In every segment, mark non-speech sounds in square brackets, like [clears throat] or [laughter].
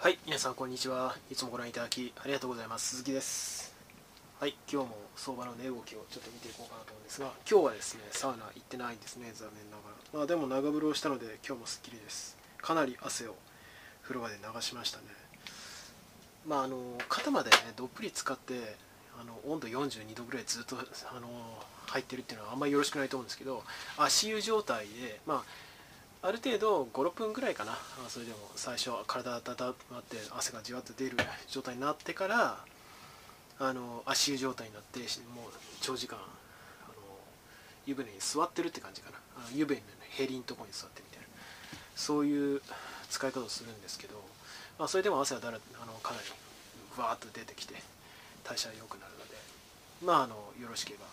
はい、皆さんこんにちは。いつもご覧いただきありがとうございます。鈴木です。はい、今日も相場の値動きをちょっと見ていこうかなと思うんですが、今日はですね、サウナ行ってないんですね、残念ながら。まあでも長風呂をしたので今日もすっきりです。かなり汗を風呂場で流しましたね。まああの肩までねどっぷり使ってあの温度42度ぐらいずっとあの入ってるっていうのはあんまりよろしくないと思うんですけど、足湯状態でまあある程度56分ぐらいかな。それでも最初体温まって汗がじわっと出る状態になってからあの足湯状態になってもう長時間あの湯船に座ってるって感じかな。あの湯船のへりのところに座ってみたいな。そういう使い方をするんですけど、まあ、それでも汗はだらあのかなりわーっと出てきて代謝が良くなるのでまああのよろしければ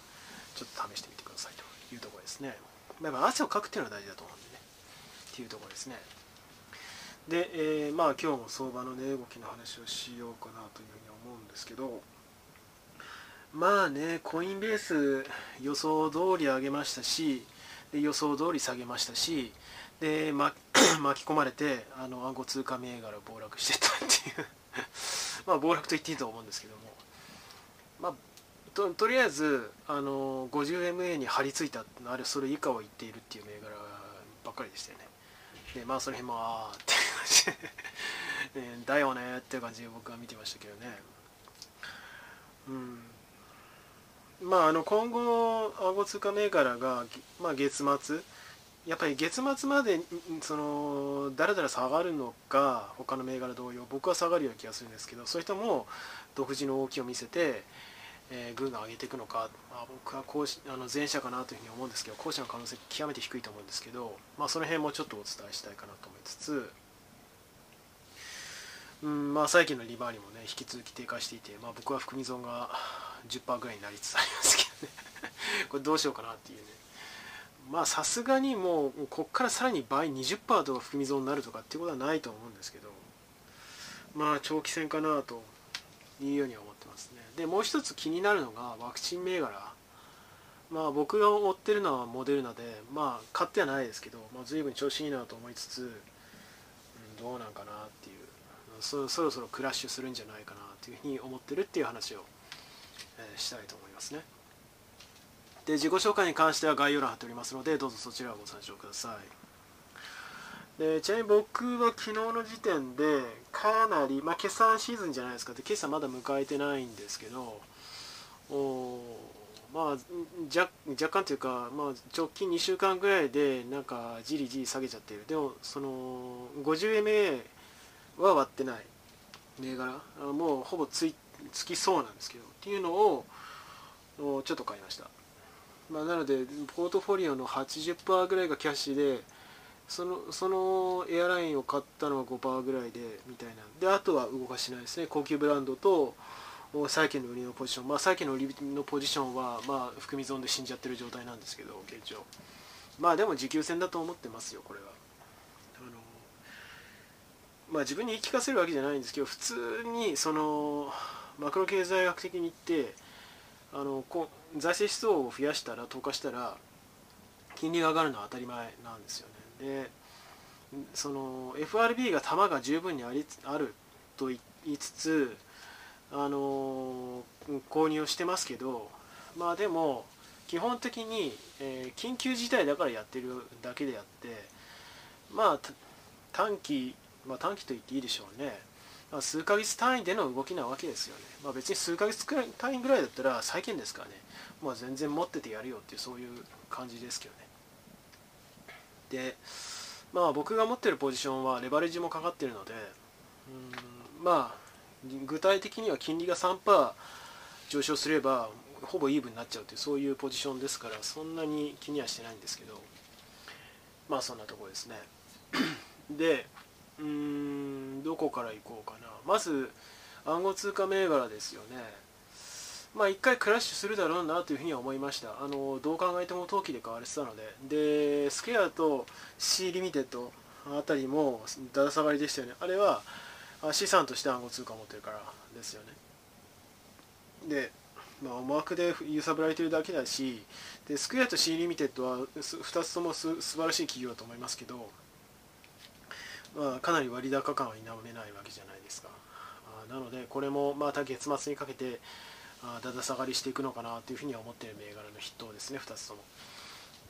ちょっと試してみてくださいというところですね。まあ汗をかくっていうのは大事だと思うんでね。っていうところですね。で、えーまあ今日も相場の値動きの話をしようかなというふうに思うんですけどまあねコインベース予想通り上げましたしで予想通り下げましたしで、ま、[coughs] 巻き込まれてあの暗号通貨銘柄暴落してたっていう。[laughs] まあ暴落と言っていいと思うんですけども。まあととりあえずあの 50MA に張り付いたあるそれ以下を言っているっていう銘柄ばっかりでしたよね。でまあその辺もああって感じで、ね、だよねっていう感じで僕は見てましたけどね。うん。まああの今後暗号通貨銘柄が、まあ、月末やっぱり月末までそのだらだら下がるのか他の銘柄同様僕は下がるような気がするんですけどそれとも独自の動きを見せてえー、軍が上げていくのか、まあ、僕は後あの前者かなというふうに思うんですけど後者の可能性極めて低いと思うんですけど、まあ、その辺もちょっとお伝えしたいかなと思いつつ、うんまあ、債券の利回りもね引き続き低下していて、まあ、僕は含み損が10%ぐらいになりつつありますけどね。[laughs] これどうしようかなっていうね。まあさすがにもうこっからさらに倍20%とか含み損になるとかっていうことはないと思うんですけどまあ長期戦かなというようには思ってますね。でもう一つ気になるのがワクチン銘柄。まあ僕が追ってるのはモデルナでまあ買ってはないですけど、まあ、随分調子いいなと思いつつ、うん、どうなんかなっていう。そそろそろクラッシュするんじゃないかなというふうに思ってるっていう話を、えーしたいと思いますね。で自己紹介に関しては概要欄貼っておりますのでどうぞそちらをご参照ください。でちなみに僕は昨日の時点でかなり、まあ、決算シーズンじゃないですか。で決算まだ迎えてないんですけどおまあ若若干というか、まあ、直近2週間ぐらいでなんかじりじり下げちゃってる。でもその 50MA は割ってない。銘柄。もうほぼついつきそうなんですけど。っていうのをおちょっと買いました、まあ、なのでポートフォリオの80%ぐらいがキャッシュでそのそのエアラインを買ったのは5%ぐらいでみたいな。であとは動かしないですね。高級ブランドと債券の売りのポジション。まあ債券の売りのポジションはまあ含み損で死んじゃってる状態なんですけど現状。まあでも持久戦だと思ってますよこれは。あのまあ自分に言い聞かせるわけじゃないんですけど普通にそのマクロ経済学的に言ってあのこ財政出動を増やしたら投下したら金利が上がるのは当たり前なんですよね。でその FRB が球が十分にありあると言いつつあの購入をしてますけどまあでも基本的に、えー緊急事態だからやってるだけであってまあ短期、まあ、短期と言っていいでしょうね、ま、数ヶ月単位での動きなわけですよね、まあ、別に数ヶ月単位ぐらいだったら債券ですからね、まあ、全然持っててやるよっていうそういう感じですけどね。でまあ僕が持ってるポジションはレバレッジもかかってるのでうんまあ具体的には金利が3%上昇すればほぼイーブンになっちゃうというそういうポジションですからそんなに気にはしてないんですけどまあそんなところですね。[coughs] でうーんどこから行こうかな。まず暗号通貨銘柄ですよね。まあ一回クラッシュするだろうなというふうには思いました。あのどう考えても投機で買われてたので。でスケアと C リミテッドあたりもだだ下がりでしたよね。あれは資産として暗号通貨を持ってるからですよね。でまあ思惑で揺さぶられてるだけだしでスクエアと C リミテッドは2つともす素晴らしい企業だと思いますけどまあ、かなり割高感は否めないわけじゃないですか。なのでこれもまた月末にかけてだだ下がりしていくのかなというふうには思っている銘柄の筆頭ですね2つとも。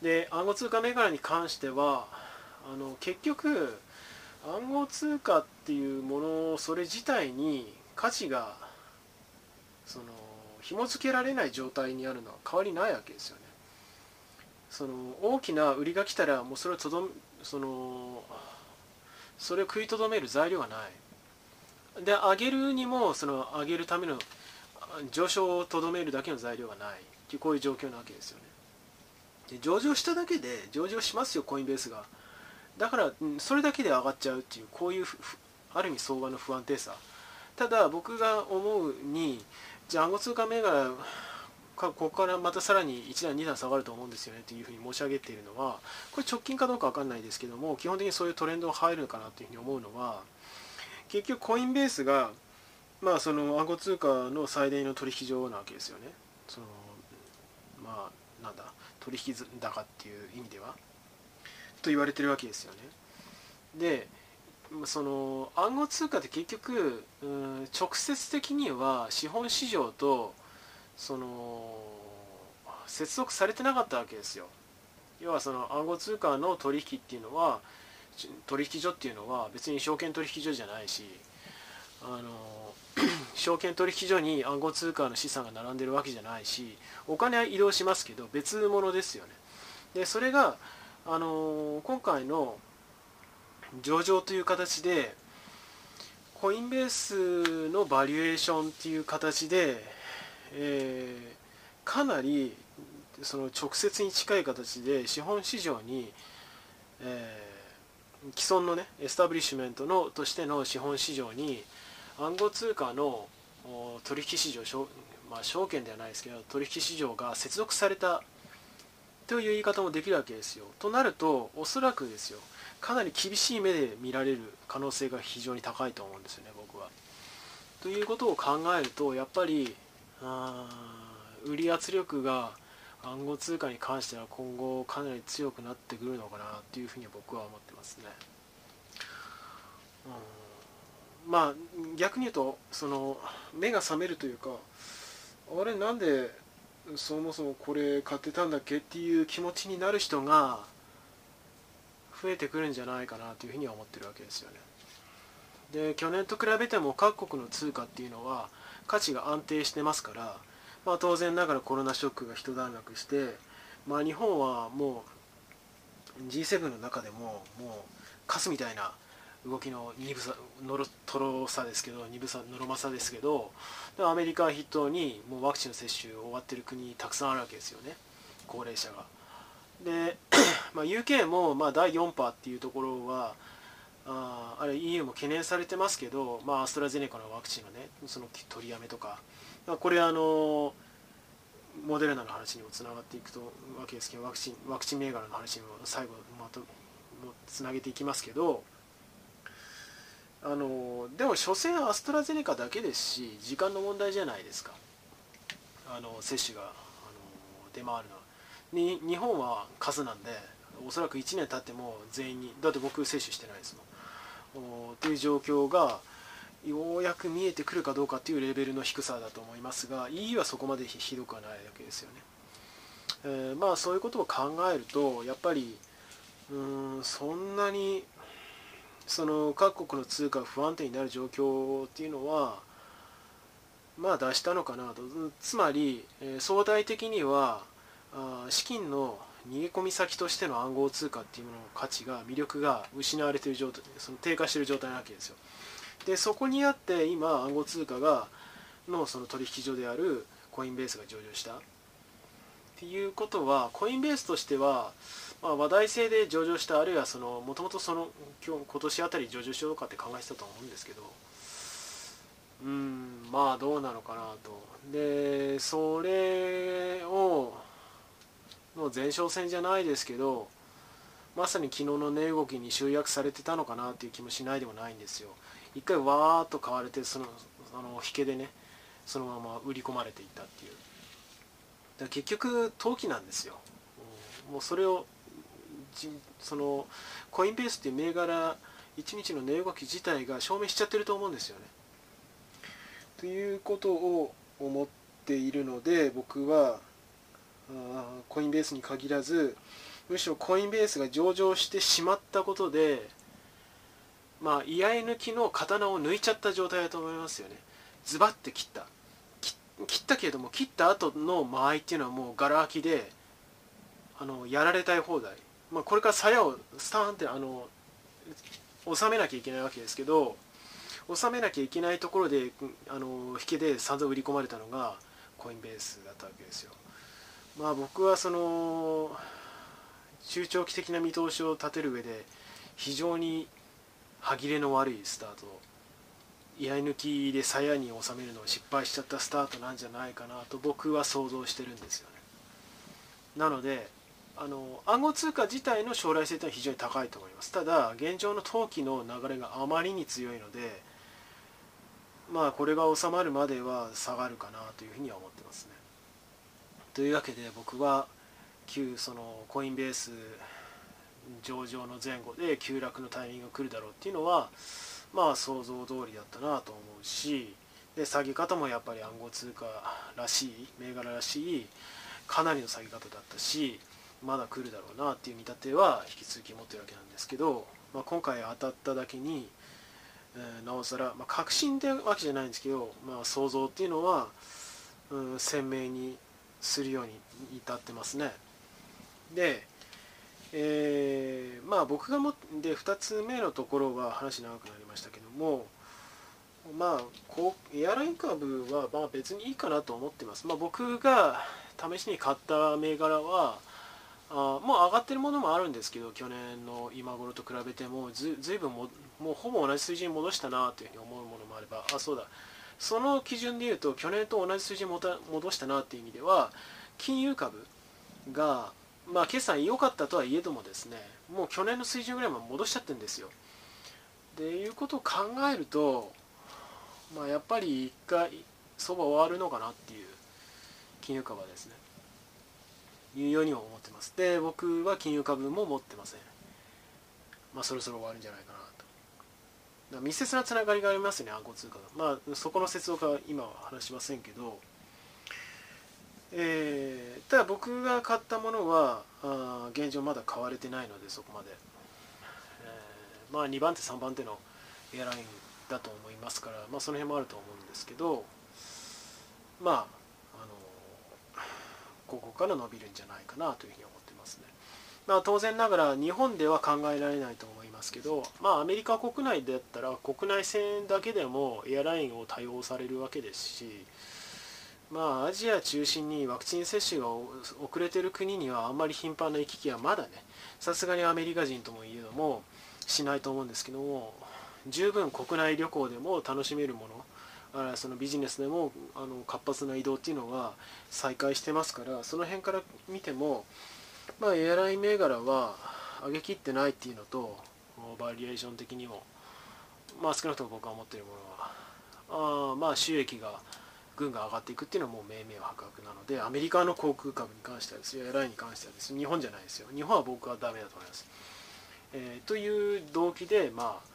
で暗号通貨銘柄に関してはあの結局暗号通貨っていうものそれ自体に価値がその紐付けられない状態にあるのは変わりないわけですよね。その大きな売りが来たらもうそれをとどそのそれを食いとどめる材料がない。で上げるにもその上げるための上昇をとどめるだけの材料がないっていうこういう状況なわけですよね。で上場しただけで上場しますよコインベースが。だからそれだけで上がっちゃうっていうこういうある意味相場の不安定さ。ただ僕が思うにじゃあ暗号通貨銘柄ここからまたさらに1段2段下がると思うんですよねというふうに申し上げているのはこれ直近かどうか分かんないですけども基本的にそういうトレンドが入るのかなというふうに思うのは結局コインベースがまあその暗号通貨の最大の取引所なわけですよね。そのまあなんだ取引高っていう意味では。と言われてるわけですよね。でその暗号通貨って結局、うん、直接的には資本市場とその接続されてなかったわけですよ。要はその暗号通貨の取引っていうのは取引所っていうのは別に証券取引所じゃないしあの [clears throat] 証券取引所に暗号通貨の資産が並んでるわけじゃないしお金は移動しますけど別物ですよね。でそれがあの今回の上場という形でコインベースのバリュエーションっていう形で、えー、かなりその直接に近い形で資本市場に、えー、既存のねエスタブリッシュメントのとしての資本市場に暗号通貨の取引市場、まあ、証券ではないですけど取引市場が接続されたという言い方もできるわけですよ。となるとおそらくですよかなり厳しい目で見られる可能性が非常に高いと思うんですよね僕は。ということを考えるとやっぱりあ売り圧力が暗号通貨に関しては今後かなり強くなってくるのかなっていうふうに僕は思ってますね。うん、まあ逆に言うとその目が覚めるというかあれなんでそもそもこれ買ってたんだっけっていう気持ちになる人が増えてくるんじゃないかなというふうには思ってるわけですよね。で去年と比べても各国の通貨っていうのは価値が安定してますから、まあ、当然ながらコロナショックが一段落して、まあ、日本はもう G7 の中でももうカスみたいな動きの鈍さのろとろさですけど鈍さのろまさですけどアメリカを筆頭にもうワクチンの接種終わってる国たくさんあるわけですよね高齢者が。で、[clears throat] まあ、UK もまあ第4波っていうところはああれ EU も懸念されてますけど、まあ、アストラゼネカのワクチンのねその取りやめとか、まあ、これあのモデルナの話にもつながっていくとわけですけどワクチンワクチン銘柄の話にも最後まとつなげていきますけどあのでも所詮アストラゼネカだけですし時間の問題じゃないですか。あの接種があの出回るのは。に日本は数なんでおそらく1年経っても全員にだって僕接種してないですもん。っていう状況がようやく見えてくるかどうかっていうレベルの低さだと思いますが EU はそこまでひどくはないわけですよね、えー、まあそういうことを考えるとやっぱりうんそんなにその各国の通貨が不安定になる状況っていうのはまあ出したのかなと。つまり、相対的には資金の逃げ込み先としての暗号通貨っていうものの価値が魅力が失われている状態その低下している状態なわけですよ。でそこにあって今暗号通貨がのその取引所であるコインベースが上場した。っていうことはコインベースとしては、まあ、話題性で上場したあるいはもともと今日今年あたり上場しようかって考えてたと思うんですけどうんまあどうなのかなと。でそれをの前哨戦じゃないですけどまさに昨日の値動きに集約されてたのかなっていう気もしないでもないんですよ。一回わーっと買われてそのあの引けでねそのまま売り込まれていったっていう。だ結局投機なんですよ。もうそれをそのコインベースっていう銘柄1日の値動き自体が証明しちゃってると思うんですよね。ということを思っているので僕はあコインベースに限らずむしろコインベースが上場してしまったことでまあ居合抜きの刀を抜いちゃった状態だと思いますよね。ズバッて切った。切ったけれども切った後の間合いっていうのはもうガラ空きであのやられたい放題、まあ、これから鞘をスターンってあの収めなきゃいけないわけですけど収めなきゃいけないところであの引けで散々売り込まれたのがコインベースだったわけですよ。まあ僕はその中長期的な見通しを立てる上で非常に歯切れの悪いスタート居合抜きで鞘に収めるのを失敗しちゃったスタートなんじゃないかなと僕は想像してるんですよね。なのであの暗号通貨自体の将来性というのは非常に高いと思います。ただ現状の投機の流れがあまりに強いのでまあこれが収まるまでは下がるかなというふうには思ってますね。というわけで僕は旧そのコインベース上場の前後で急落のタイミングが来るだろうっていうのはまあ想像通りだったなと思うしで下げ方もやっぱり暗号通貨らしい銘柄らしいかなりの下げ方だったしまだ来るだろうなっていう見立ては引き続き持ってるわけなんですけど、まあ、今回当たっただけに、えー、なおさら、まあ、確信ってわけじゃないんですけど、まあ、想像っていうのは、うん、鮮明にするように至ってますね。で、えー、まあ僕がもで2つ目のところは話長くなりましたけどもまあこうエアライン株はまあ別にいいかなと思ってます。まあ、僕が試しに買った銘柄はあもう上がってるものもあるんですけど去年の今頃と比べてもずずいぶんももうほぼ同じ水準に戻したなというふうに思うものもあればあそうだその基準でいうと去年と同じ水準に戻したなという意味では金融株がまあ決算良かったとはいえどもですねもう去年の水準ぐらいまで戻しちゃってるんですよ。でいうことを考えるとまあやっぱり一回相場終わるのかなっていう金融株はですねいうようにも思ってます。で僕は金融株も持ってません。まあそろそろ終わるんじゃないかなと。密接なつながりがありますね暗号通貨が。まあそこの接続は今は話しませんけど。えー、ただ僕が買ったものはあ現状まだ買われてないのでそこまで、えー、まあ2番手3番手のエアラインだと思いますから、まあ、その辺もあると思うんですけど。まあここから伸びるんじゃないかなというふうに思ってますね。まあ、当然ながら日本では考えられないと思いますけど、まあ、アメリカ国内だったら国内線だけでもエアラインを対応されるわけですしまあ、アジア中心にワクチン接種が遅れてる国にはあんまり頻繁な行き来はまだねさすがにアメリカ人ともいえどもしないと思うんですけども十分国内旅行でも楽しめるものそのビジネスでもあの活発な移動っていうのが再開してますからその辺から見ても、まあ、エアライン銘柄は上げきってないっていうのとバリエーション的にも、まあ、少なくとも僕が思っているものは。あまあ収益が軍が上がっていくっていうのはもう明々白々なのでアメリカの航空株に関してはですよエアラインに関してはです日本じゃないですよ。日本は僕はダメだと思います、えー、という動機でまあ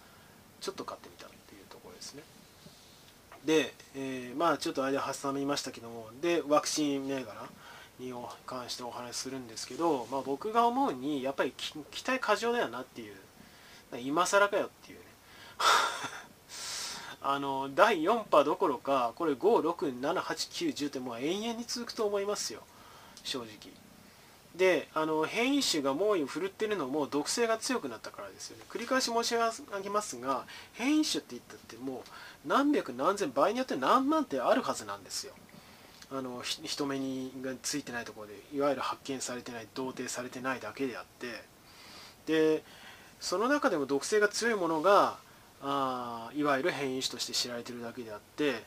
ちょっと買ってみたっていうところですね。で、えー、まあちょっと間挟みましたけどもでワクチン銘柄に関してお話しするんですけど、まあ、僕が思うにやっぱり期待過剰だよなっていう今更かよっていうね。[laughs] あの第4波どころかこれ5678910ってもう永遠に続くと思いますよ。正直。であの変異種が猛威を振るってるのも毒性が強くなったからですよね。繰り返し申し上げますが変異種って言ったってもう何百何千倍によって何万ってあるはずなんですよ。あの人目についてないところでいわゆる発見されてない同定されてないだけであって。でその中でも毒性が強いものがあいわゆる変異種として知られてるだけであって。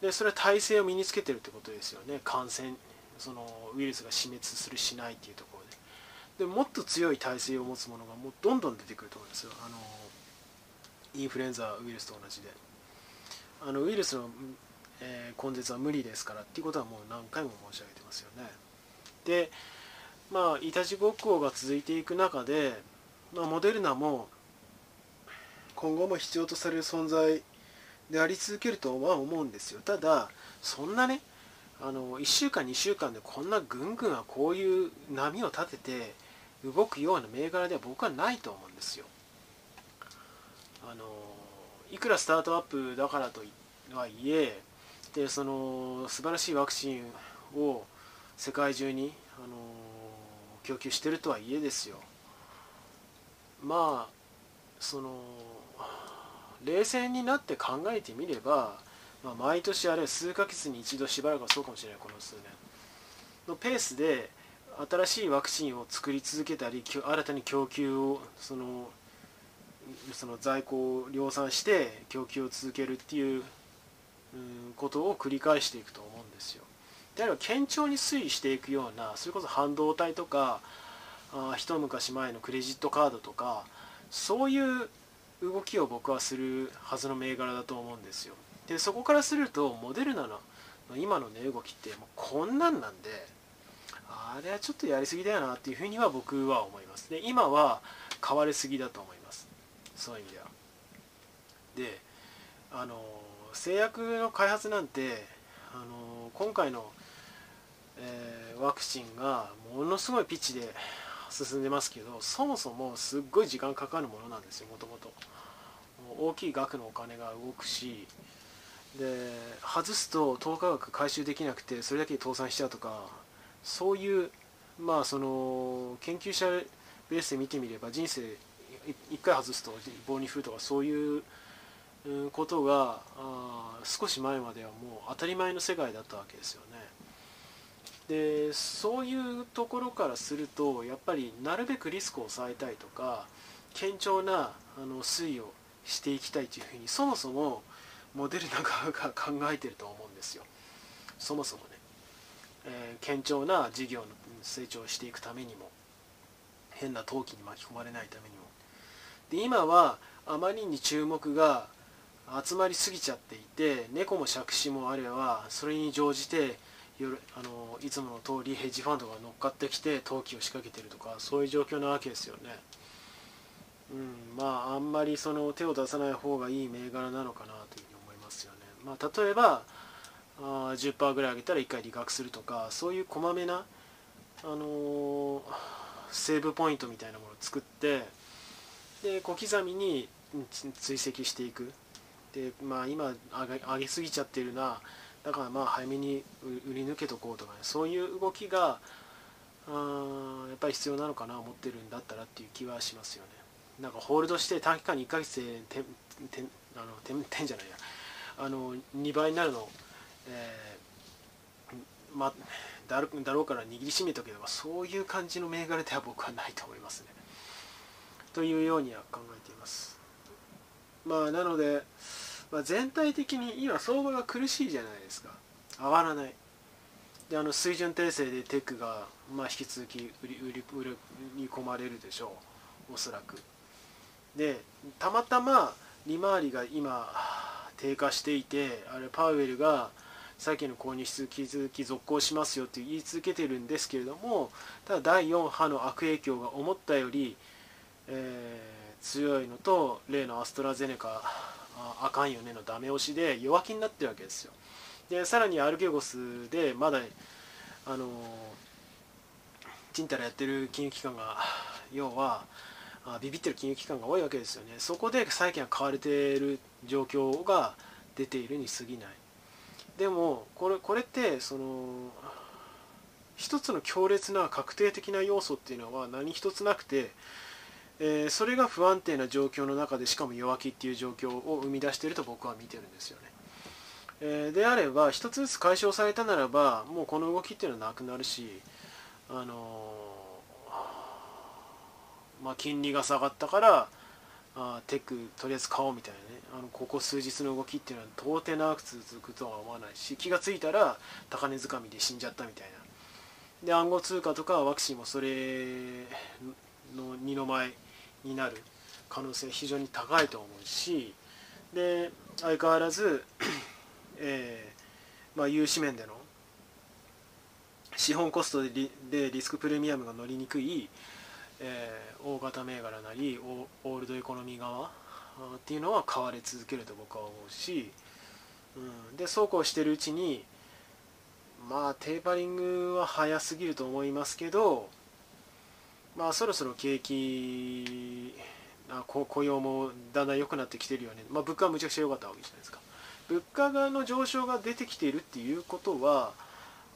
でそれは耐性を身につけてるってことですよね。感染そのウイルスが死滅するしないっていうところで。でもっと強い耐性を持つものがもうどんどん出てくると思うんですよ。あのインフルエンザウイルスと同じで。あのウイルスの、えー、根絶は無理ですからっていうことはもう何回も申し上げてますよね。でまあいたちごっこが続いていく中で、まあ、モデルナも今後も必要とされる存在であり続けるとは思うんですよ。ただそんなねあの1週間2週間でこんなぐんぐんはこういう波を立てて動くような銘柄では僕はないと思うんですよ。あのいくらスタートアップだからとはいえでその素晴らしいワクチンを世界中にあの供給してるとはいえですよ。まあその冷静になって考えてみれば、まあ、毎年あるいは数ヶ月に一度しばらくはそうかもしれないこの数年。のペースで新しいワクチンを作り続けたり新たに供給をそのその在庫を量産して供給を続けるっていうことを繰り返していくと思うんですよ。であれば堅調に推移していくようなそれこそ半導体とかあ一昔前のクレジットカードとかそういう動きを僕はするはずの銘柄だと思うんですよ。でそこからするとモデルナの今の値、動きってもうこんなんなんであれはちょっとやりすぎだよなっていうふうには僕は思います。で今は買われすぎだと思います。そういう意味では。であの製薬の開発なんてあの今回の、えー、ワクチンがものすごいピッチで進んでますけどそもそもすっごい時間かかるものなんですよもともと大きい額のお金が動くしで外すと10日額回収できなくてそれだけで倒産しちゃうとかそういうまあその研究者ベースで見てみれば人生1回外すと棒に振るとかそういうことが少し前まではもう当たり前の世界だったわけですよね。でそういうところからするとやっぱりなるべくリスクを抑えたいとか堅調なあの推移をしていきたいというふうにそもそもモデルナ側が [laughs] 考えてると思うんですよそもそもね、えー、堅調な事業の成長をしていくためにも変な投機に巻き込まれないためにもで今はあまりに注目が集まりすぎちゃっていて猫も借子もあればそれに乗じて夜あのいつもの通りヘッジファンドが乗っかってきて投機を仕掛けてるとかそういう状況なわけですよね。うん、まああんまりその手を出さない方がいい銘柄なのかなというふうに思いますよね。まあ、例えばあ10%ぐらい上げたら1回利確するとかそういうこまめな、あのー、セーブポイントみたいなものを作ってで小刻みに追跡していく。でまあ今上げ上げすぎちゃってるな。だからまあ早めに売り抜けとこうとか、ね、そういう動きがあやっぱり必要なのかな思ってるんだったらっていう気はしますよね。なんかホールドして短期間に1ヶ月で点点あの点点 [laughs] じゃないや。あの2倍になるの、えー、まだろだろうから握りしめとけばそういう感じの銘柄では僕はないと思いますね。というようには考えています。まあなのでまあ、全体的に今相場が苦しいじゃないですか。上がらない。であの水準訂正でテックが、まあ、引き続き売り売り売り込まれるでしょう。おそらく。でたまたま利回りが今低下していてあれパウエルがさっきの購入引き続き続行しますよって言い続けてるんですけれどもただ第4波の悪影響が思ったより、えー、強いのと例のアストラゼネカあかんよねのダメ押しで弱気になってるわけですよ。でさらにアルゲゴスでまだあのちんたらやってる金融機関が要はビビってる金融機関が多いわけですよね。そこで債券が買われている状況が出ているに過ぎない。でもこれこれってその一つの強烈な確定的な要素っていうのは何一つなくてえー、それが不安定な状況の中でしかも弱気っていう状況を生み出していると僕は見てるんですよね。えー、であれば一つずつ解消されたならばもうこの動きっていうのはなくなるし、あのー、まあ、金利が下がったからあテックとりあえず買おうみたいなねあのここ数日の動きっていうのは到底長く続くとは思わないし気が付いたら高値掴みで死んじゃったみたいなで暗号通貨とかワクチンもそれの二の舞になる可能性非常に高いと思うしで相変わらず、[clears throat] えーまあ、融資面での資本コストでリでリスクプレミアムが乗りにくい、えー、大型銘柄なりオールドエコノミー側っていうのは変わり続けると僕は思うし、うん、でそうこうしてるうちにまあテーパリングは早すぎると思いますけどまあそろそろ景気あ雇用もだんだん良くなってきてるよね、まあ、物価はむちゃくちゃ良かったわけじゃないですか。物価がの上昇が出てきているっていうことは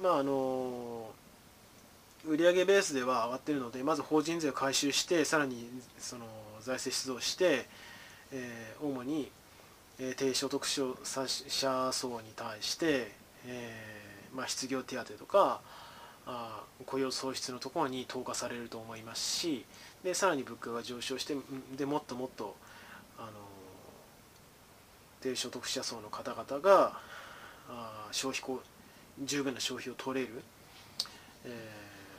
まああの売上ベースでは上がってるのでまず法人税を回収してさらにその財政出動して、えー、主に、え、低所得者層に対して、えーまあ、失業手当とかあ雇用創出のところに投下されると思いますしでさらに物価が上昇してでもっともっとあの低所得者層の方々があ消費十分な消費を取れる、えー、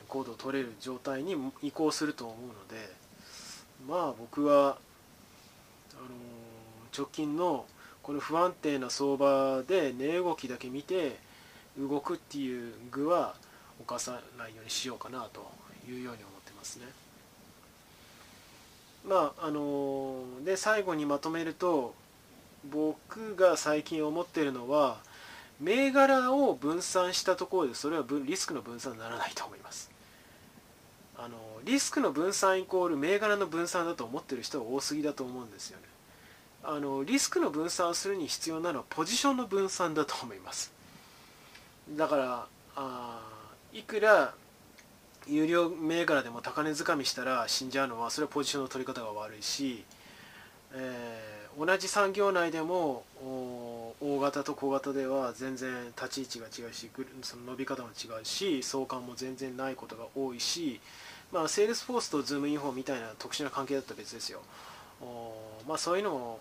高度を取れる状態に移行すると思うのでまあ僕はあの直近のこの不安定な相場で値動きだけ見て動くっていう具は犯さないようにしようかなというように思ってますね。まああので最後にまとめると僕が最近思ってるのは銘柄を分散したところでそれはリスクの分散にならないと思います。あのリスクの分散イコール銘柄の分散だと思ってる人が多すぎだと思うんですよね。あのリスクの分散をするに必要なのはポジションの分散だと思います。だからあいくら有料銘柄でも高値掴みしたら死んじゃうのはそれはポジションの取り方が悪いし、えー、同じ産業内でも大型と小型では全然立ち位置が違うしその伸び方も違うし相関も全然ないことが多いし、まあ、セールスフォースとズームインフォみたいな特殊な関係だったら別ですよ。まあ、そういうのも、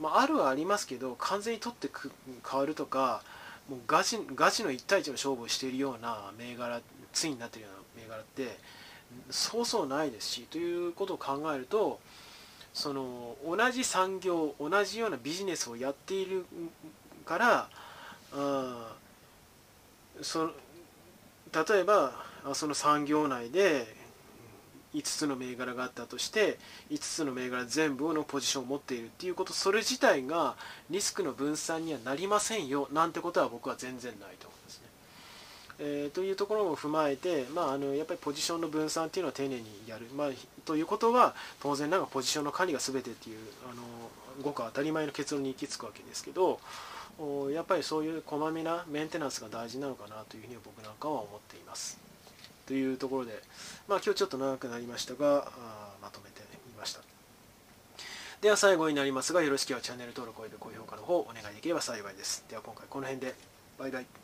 まあ、あるはありますけど完全に取って代わるとかもうガチガチの1対1の勝負をしているような銘柄対になっているような銘柄ってそうそうないですしということを考えるとその同じ産業同じようなビジネスをやっているからあそ例えばその産業内で5つの銘柄があったとして5つの銘柄全部のポジションを持っているっていうことそれ自体がリスクの分散にはなりませんよなんてことは僕は全然ないと思うんですね。えー、というところも踏まえて、まあ、あのやっぱりポジションの分散っていうのは丁寧にやる、まあ、ということは当然ながらポジションの管理が全てっていうあのごく当たり前の結論に行き着くわけですけどやっぱりそういうこまめなメンテナンスが大事なのかなというふうに僕なんかは思っています。というところで、まあ、今日ちょっと長くなりましたがまとめてみました。では最後になりますがよろしければチャンネル登録および高評価の方お願いできれば幸いです。では今回この辺でバイバイ。